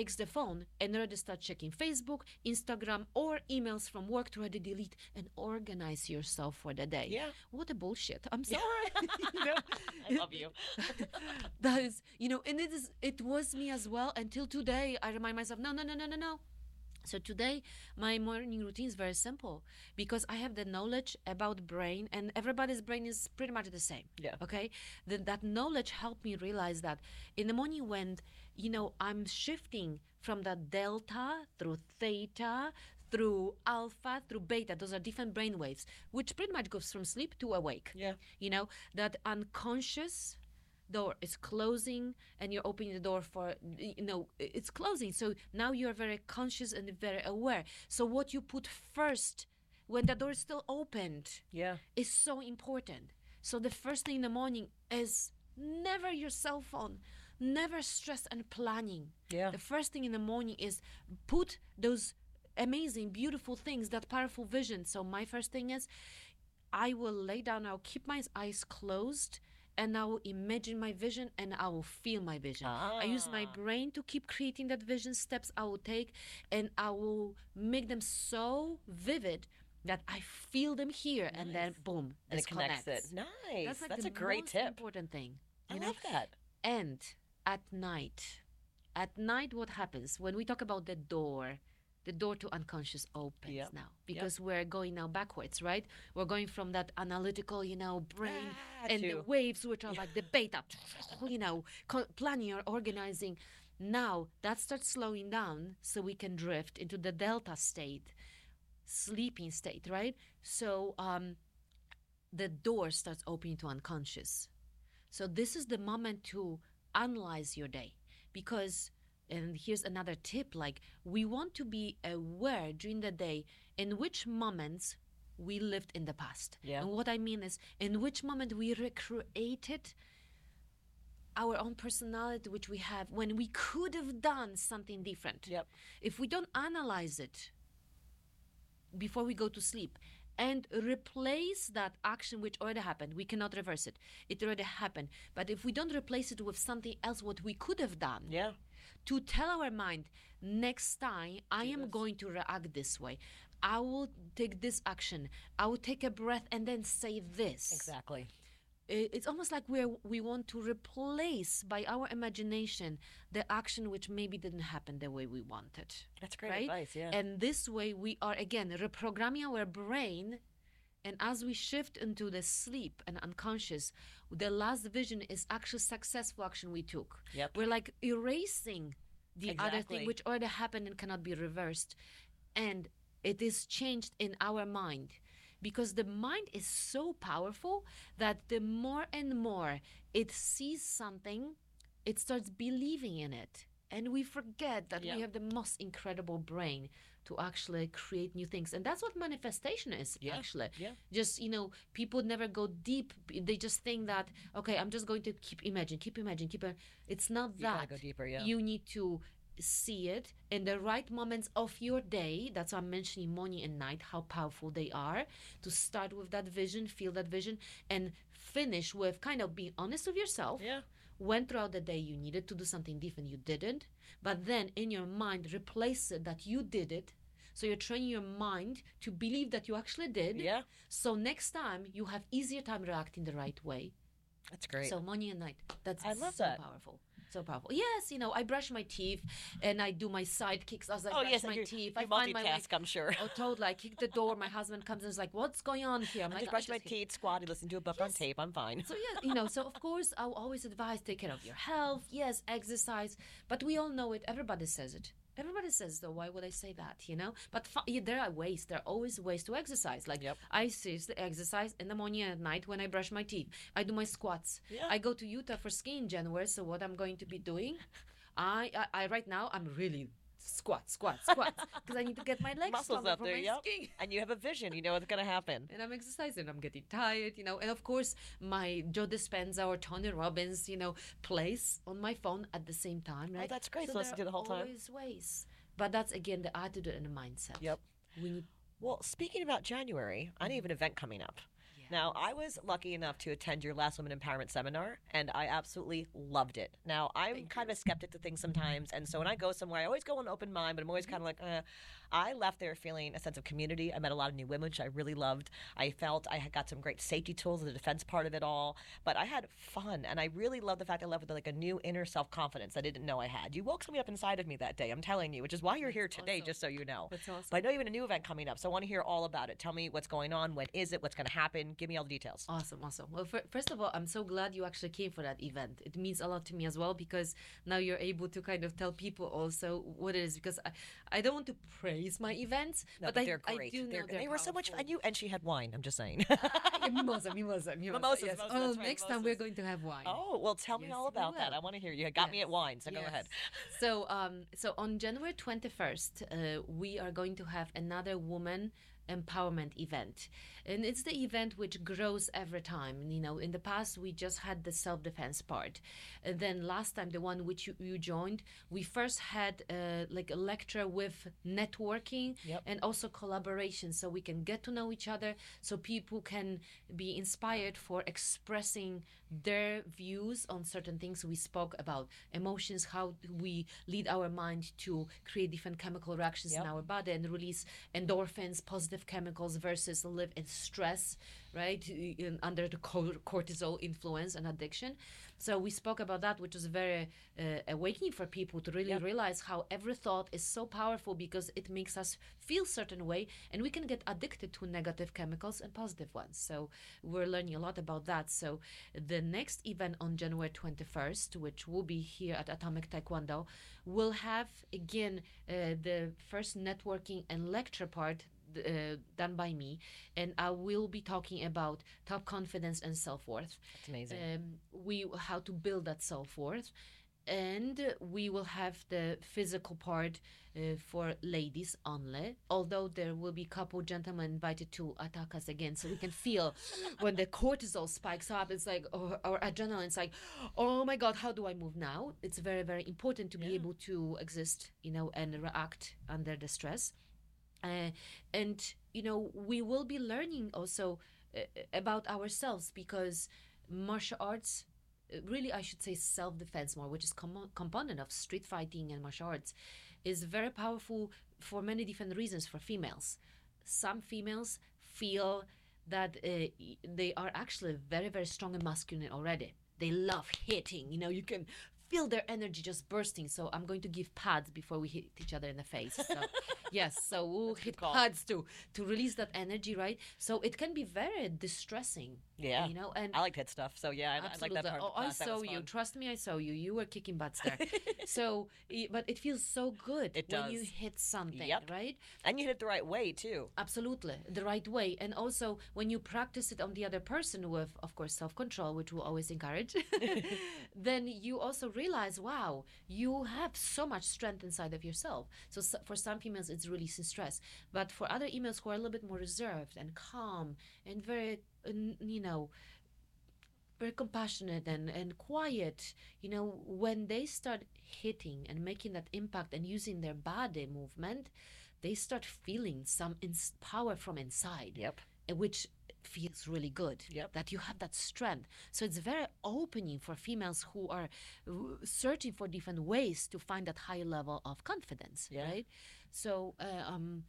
Takes the phone and already start checking Facebook, Instagram, or emails from work to already delete and organize yourself for the day Yeah. what a bullshit i'm sorry? I love you. that is you know and it is it was me as well until today i remind myself no no no no no no so today my morning routine is very simple because i have the knowledge about brain and everybody's brain is pretty much the same Yeah. okay then that knowledge helped me realize that in the morning when you know i'm shifting from that delta through theta through alpha through beta those are different brain waves which pretty much goes from sleep to awake Yeah. you know that unconscious door is closing and you're opening the door for you know it's closing. So now you're very conscious and very aware. So what you put first when the door is still opened Yeah. is so important. So the first thing in the morning is never your cell phone. Never stress and planning. Yeah. the first thing in the morning is put those amazing beautiful things that powerful vision. So my first thing is I will lay down, I'll keep my eyes closed, and I will imagine my vision and I will feel my vision. I use my Ah. brain to keep creating that vision, steps I will take, and I will make them so vivid that I feel them here, and then boom, And it connects connects. it. Nice. That's, like a great tip. important thing. I know? love that. And at night, at night, what happens when we talk about the door? The door to unconscious opens Yep. now because we're going now backwards, right? We're going from that analytical, you know, brain Ah, and the waves, which are like the beta, you know, planning or organizing. Now that starts slowing down so we can drift into the delta state, sleeping state, right? So um, the door starts opening to unconscious. So this is the moment to analyze your day because and here's another tip like we want to be aware during the day in which moments we lived in the past. Yeah. And what I mean is in which moment we recreated our own personality which we have when we could have done something different. Yep. If we don't analyze it before we go to sleep and replace that action which already happened we cannot reverse it it already happened but if we don't replace it with something else what we could have done Yeah. To tell our mind next time i am going to react this way i will take this action i will take a breath and then say this Exactly. It's almost like we're we want to replace by our imagination the action which maybe didn't happen the way we wanted That's great right advice. Yeah. and this way we are again reprogramming our brain and as we shift into the sleep and unconscious the last vision is actually successful action we took. Yep. we're like erasing the other thing which already happened and cannot be reversed. And it is changed in our mind. Because the mind is so powerful that the more and more it sees something it starts believing in it. And we forget that Yeah. we have the most incredible brain to actually create new things and that's what manifestation is Yeah. actually Yeah. just you know people never go deep they just think that okay i'm just going to keep imagine keep imagine keep it it's not You that go deeper, yeah. you need to see it in the right moments of your day that's why i'm mentioning morning and night how powerful they are to start with that vision feel that vision and finish with kind of being honest with yourself Yeah. When throughout the day you needed to do something different you didn't but then in your mind replace it that you did it so you're training your mind to believe that you actually did Yeah. so next time you have easier time reacting the right way That's great. so morning and night that's I love so that. powerful so powerful yes you know i brush my teeth and i do my side kicks as i oh brush yes, my teeth you i find my multitask. I'm sure. oh totally i kick the door my husband comes and is like what's going on here i'm I like just "I brush my just hit-" teeth, squatty, listen to a book on tape. I'm fine. So yeah, you know, so of course I'll always advise take care of your health. Yes, exercise, but we all know it. Everybody says it. Everybody says though. Why would I say that? You know, but fu- yeah, there are ways. There are always ways to exercise. Like Yep. I seriously exercise in the morning and at night when I brush my teeth. I do my squats. Yeah. I go to Utah for skiing in January. So what I'm going to be doing, I I, I right now I'm really squat, squat, squat because I need to get my legs Muscles up there, yep. skiing And you have a vision. You know what's gonna happen. and I'm exercising. I'm getting tired, you know. And of course, my Joe Dispenza or Tony Robbins, you know, plays on my phone at the same time, right? Oh, that's great. So listen to the whole time. Always ways, but that's again the attitude and the mindset. Yep. We need. Well, speaking about January, I Mm-hmm. have an event coming up. Now, I was lucky enough to attend your last Women Empowerment Seminar, and I absolutely loved it. Now, I'm Thank kind of a skeptic to things sometimes, and so when I go somewhere, I always go with an open mind, but I'm always Mm-hmm. kind of like, eh. I left there feeling a sense of community. I met a lot of new women, which I really loved. I felt I had got some great safety tools, the defense part of it all, but I had fun, and I really loved the fact I left with like a new inner self confidence I didn't know I had. You woke something up inside of me that day. I'm telling you, which is why you're here today, awesome. just so you know. That's awesome. But I know you have a new event coming up, so I want to hear all about it. Tell me what's going on, when is it, what's going to happen. Give me all the details. Awesome, awesome. Well, fir- first of all, I'm so glad you actually came for that event. It means a lot to me as well because now you're able to kind of tell people also what it is. Because I, I don't want to praise my events, No, but, but, they're I great. do They're- they're they were so much fun. And you and she had wine. I'm just saying. Yeah, mimosa, mimosa, mimosa. Mimosas, yes. mimosas, oh, that's right, next time we're going to have wine. oh well, tell me all about that. I want to hear. You got me at wine, so go ahead. So, um, so on January twenty first, uh, we are going to have another woman empowerment event, and it's the event which grows every time. You know, in the past we just had the self defense part, and then last time the one which you, you joined, we first had uh, like a lecture with networking Yep. and also collaboration, so we can get to know each other, so people can be inspired for expressing their views on certain things we spoke about emotions how we lead our mind to create different chemical reactions in our body and release endorphins positive positive chemicals versus live in stress, right? In, under the co- cortisol influence and addiction. So we spoke about that, which was very uh, awakening for people to really realize how every thought is so powerful because it makes us feel certain way, and we can get addicted to negative chemicals and positive ones. So we're learning a lot about that. So the next event on January 21st, which will be here at Atomic Taekwondo, will have again uh, the first networking and lecture part uh, done by me, and I will be talking about top confidence and self worth. It's amazing. Um, we how to build that self worth, and we will have the physical part uh, for ladies only. Although there will be couple gentlemen invited to attack us again, so we can feel when the cortisol spikes up. It's like or, or adrenaline's like, oh my god, how do I move now? It's very very important to be able to exist, you know, and react under the stress. Uh, and you know we will be learning also uh, about ourselves because martial arts uh, really i should say self-defense more which is com- component of street fighting and martial arts is very powerful for many different reasons for females. Some females feel that uh, they are actually very very strong and masculine already. They love hitting you know you can feel their energy just bursting so i'm going to give pads before we hit each other in the face so, yes so we'll hit pads to to release that energy right so it can be very distressing Yeah. you know and I like hit stuff, so yeah, I, I like that part. Oh, I saw you. Trust me, I saw you. You were kicking butts there. so, but it feels so good It when you hit something, Yep. right? And you hit it the right way too. Absolutely, the right way. And also, when you practice it on the other person with, of course, self control, which we'll always encourage, then you also realize, wow, you have so much strength inside of yourself. So, s for some females, it's releasing stress. But for other females who are a little bit more reserved and calm and very, uh, you know, very compassionate and, and quiet, you know, when they start hitting and making that impact and using their body movement, they start feeling some ins- power from inside, Yep. uh, which feels really good. Yep. That you have that strength. So it's very opening for females who are searching for different ways to find that high level of confidence, Yeah. right? So, uh, um,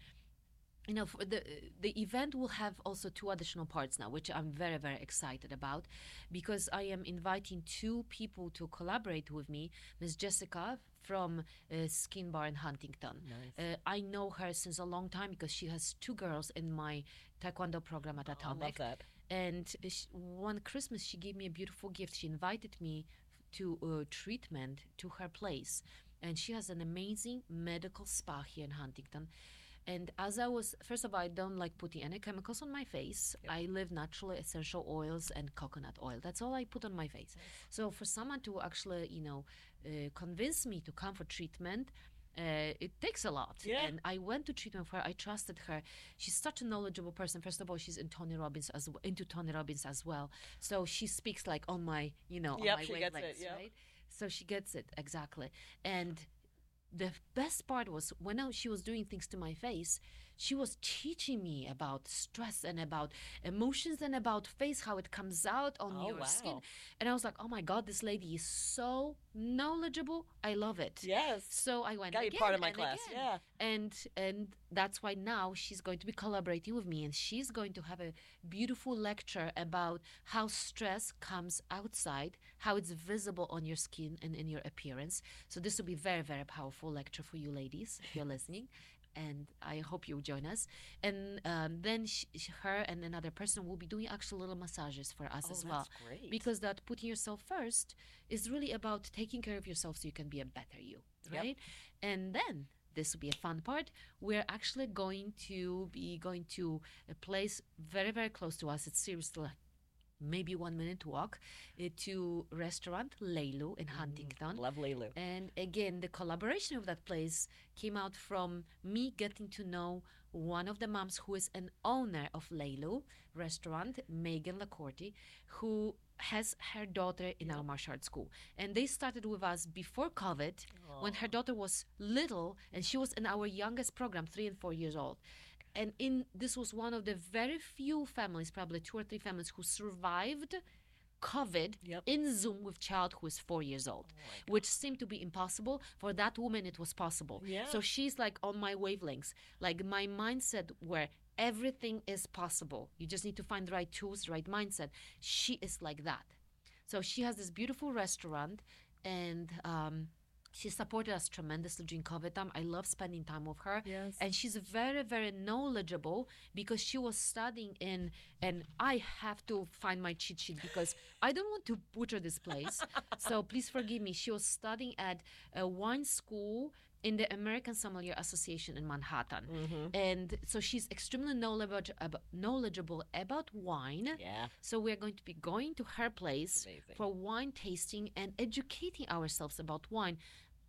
you know for the the event will have also two additional parts now which i'm very very excited about because i am inviting two people to collaborate with me miss jessica from uh, skin bar in huntington uh, i know her since a long time because she has two girls in my taekwondo program at I love atomic that. and uh, sh one christmas she gave me a beautiful gift she invited me to uh, treatment to her place and she has an amazing medical spa here in huntington and as I was, first of all, I don't like putting any chemicals on my face. I live naturally essential oils and coconut oil. That's all I put on my face. So for someone to actually, you know, uh, convince me to come for treatment, uh, it takes a lot. Yeah. And I went to treatment for her. I trusted her. She's such a knowledgeable person. First of all, she's in Tony Robbins as w- into Tony Robbins as well. So she speaks like on my, you know, Yep, on my she gets it, wavelengths, yep. right? So she gets it exactly. And the best part was when I, she was doing things to my face, she was teaching me about stress and about emotions and about face, how it comes out on Oh, your skin. And I was like, oh my God, this lady is so knowledgeable. I love it. Yes. So I went Got again part of my class. again. Yeah. And and that's why now she's going to be collaborating with me and she's going to have a beautiful lecture about how stress comes outside, how it's visible on your skin and in your appearance. So this will be very very powerful lecture for you ladies if you're listening. And I hope you'll join us. And um, then sh sh- her and another person will be doing actual little massages for us Oh, as well that's great. because that putting yourself first is really about taking care of yourself so you can be a better you Yep. right and then this will be a fun part we're actually going to be going to a place very very close to us it's seriously like maybe one minute walk uh, to restaurant leilu in huntington Lovely Lou. and again, the collaboration of that place came out from me getting to know one of the moms who is an owner of Leilu restaurant, Megan Lacorte, who has her daughter in our martial arts school. And they started with us before COVID when her daughter was little and she was in our youngest program, three and four years old. And in this was one of the very few families, probably two or three families, who survived COVID Yep. in Zoom with child who is four years old, which seemed to be impossible. For that woman, it was possible. Yeah. So she's like on my wavelengths. Like my mindset where everything is possible. You just need to find the right tools, the right mindset. She is like that. So she has this beautiful restaurant, and um, she supported us tremendously during COVID time. I love spending time with her. Yes. And she's very, very knowledgeable because she was studying in, and I have to find my cheat sheet because I don't want to butcher this place. so please forgive me. She was studying at a wine school in the American Sommelier Association in Manhattan. Mm-hmm. And so she's extremely knowledgeable about, knowledgeable about wine. Yeah. So we're going to be going to her place Amazing. for wine tasting and educating ourselves about wine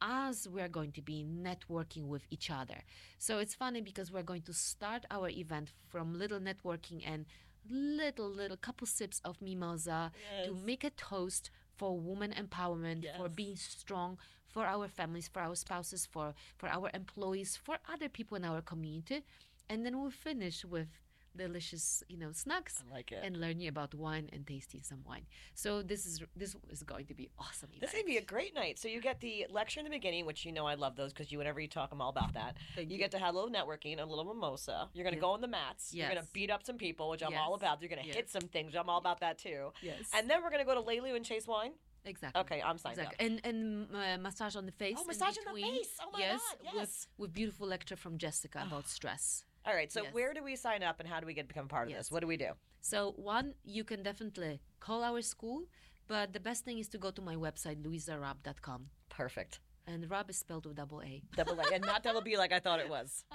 as we're going to be networking with each other. So it's funny because we're going to start our event from little networking and little little couple sips of mimosa to make a toast for woman empowerment, for being strong for our families, for our spouses, for for our employees, for other people in our community. And then we'll finish with delicious, you know, snacks I like it. and learning about wine and tasting some wine. So this is this is going to be awesome. This is gonna be a great night. So you get the lecture in the beginning, which you know I love those because you whenever you talk, I'm all about that. Thank you, you. get to have a little networking, a little mimosa. You're gonna Yeah. go on the mats. You're gonna beat up some people, which I'm all Yes. about. You're gonna hit some things. I'm all about that too. yes, And then we're gonna go to Leilu and Chase Wine. Exactly. Okay, I'm signed Exactly. And and uh, massage on the face. Oh, massage on the face. Oh my yes, God, yes. With with beautiful lecture from Jessica about stress. All right. So Yes. where do we sign up and how do we get become part of this? What do we do? So one, you can definitely call our school, but the best thing is to go to my website luizaraab.com. Perfect. And Raab is spelled with double A. Double A and not double B like I thought it was.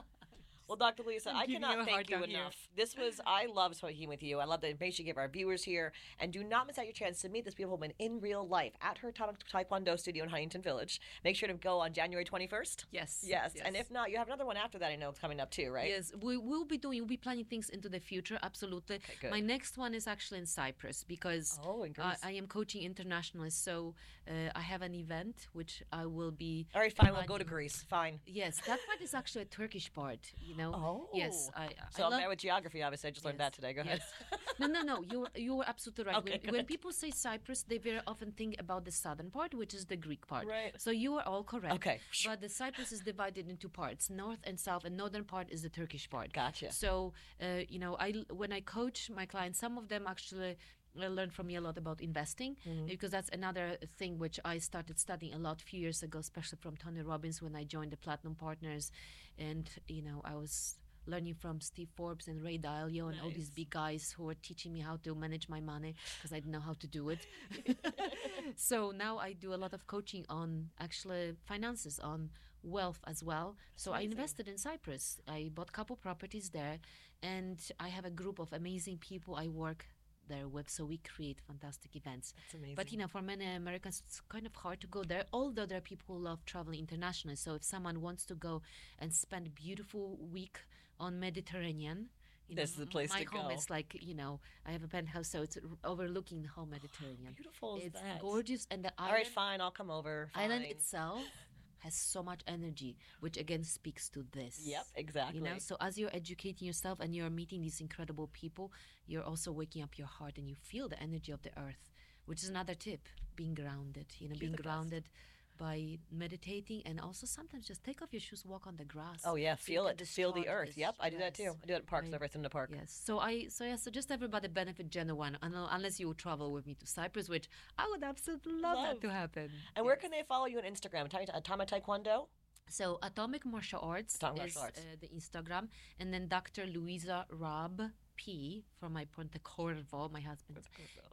Well, Dr. Luiza, you cannot thank you time here. enough. This was I love speaking with you. I love the information you give our viewers here, and do not miss out your chance to meet this beautiful woman in real life at her Ta- Taekwondo studio in Huntington Village. Make sure to go on January twenty first. Yes. Yes. yes. and if not, you have another one after that. I know it's coming up too, right? Yes, we will be doing. We'll be planning things into the future. Absolutely. good. My next one is actually in Cyprus because Oh, in I, I am coaching internationally. So uh, I have an event which I will be. All right, fine. We'll go to. Greece. Fine. Yes, that part is actually a Turkish part. You know. Oh. Yes, I. I So I I'm love, with geography. Obviously, I just learned that today. Go ahead. yes. no, no, no. You were- you were absolutely right. Okay, when, when people say Cyprus, they very often think about the southern part, which is the Greek part. Right. So you are all correct. Okay. But the Cyprus is divided into parts: north and south, and northern part is the Turkish part. Gotcha. So uh, you know, I when I coach my clients, some of them actually. uh, learn from me a lot about investing Mm-hmm. because that's another thing which I started studying a lot a few years ago, especially from Tony Robbins when I joined the Platinum Partners, and you know I was learning from Steve Forbes and Ray Dalio and all these big guys who were teaching me how to manage my money because I didn't know how to do it. so now I do a lot of coaching on actually finances, on wealth as well. So I invested in Cyprus. I bought a couple properties there, and I have a group of amazing people I work there with. So we create fantastic events. That's amazing. But you know, for many Americans, it's kind of hard to go there. Although there are people who love traveling internationally. So if someone wants to go and spend a beautiful week on Mediterranean. You This know, is the place my to home go. is like you know I have a penthouse, so it's overlooking the whole oh, Mediterranean. beautiful is it's that? gorgeous, and the All island, right, fine. I'll come over. island itself has so much energy, which again speaks to this. Yep, exactly. You know, so as you're educating yourself and you're meeting these incredible people, you're also waking up your heart and you feel the energy of the earth, which is another tip: being grounded. You know, being grounded. best. By meditating and also sometimes just take off your shoes, walk on the grass. Oh yeah, feel it, feel the earth. Yep, I do that too. I do it at parks. Everything in the park. Yes. So I so yeah, So just everybody benefit Genoa un- unless you travel with me to Cyprus, which I would absolutely love, Love. that to happen. And where can they follow you on Instagram? Ta- ta- Tama Taekwondo. So Atomic Martial Arts Atomic is Martial Arts. Uh, the Instagram, and then Dr. Luiza Raab P from my Pontecorvo, my husband,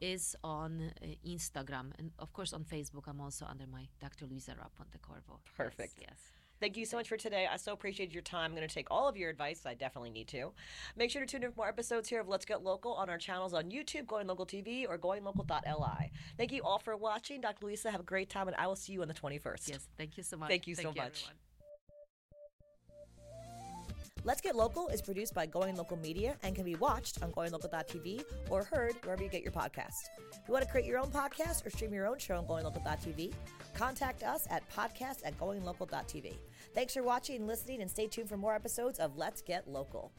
is on uh, Instagram, and of course on Facebook. I'm also under my Dr. Luiza Raab Pontecorvo. Perfect. Yes. Thank you so much for today. I so appreciate your time. I'm going to take all of your advice. I definitely need to. Make sure to tune in for more episodes here of Let's Get Local on our channels on YouTube, Going Local TV, or GoingLocal.li. Thank you all for watching. Dr. Luiza, have a great time, and I will see you on the 21st. Yes. Thank you so much. Thank you so much. everyone. Let's Get Local is produced by Going Local Media and can be watched on GoingLocal.tv or heard wherever you get your podcast. If you want to create your own podcast or stream your own show on GoingLocal.tv, contact us at podcast at GoingLocal.tv. Thanks for watching and listening, and stay tuned for more episodes of Let's Get Local.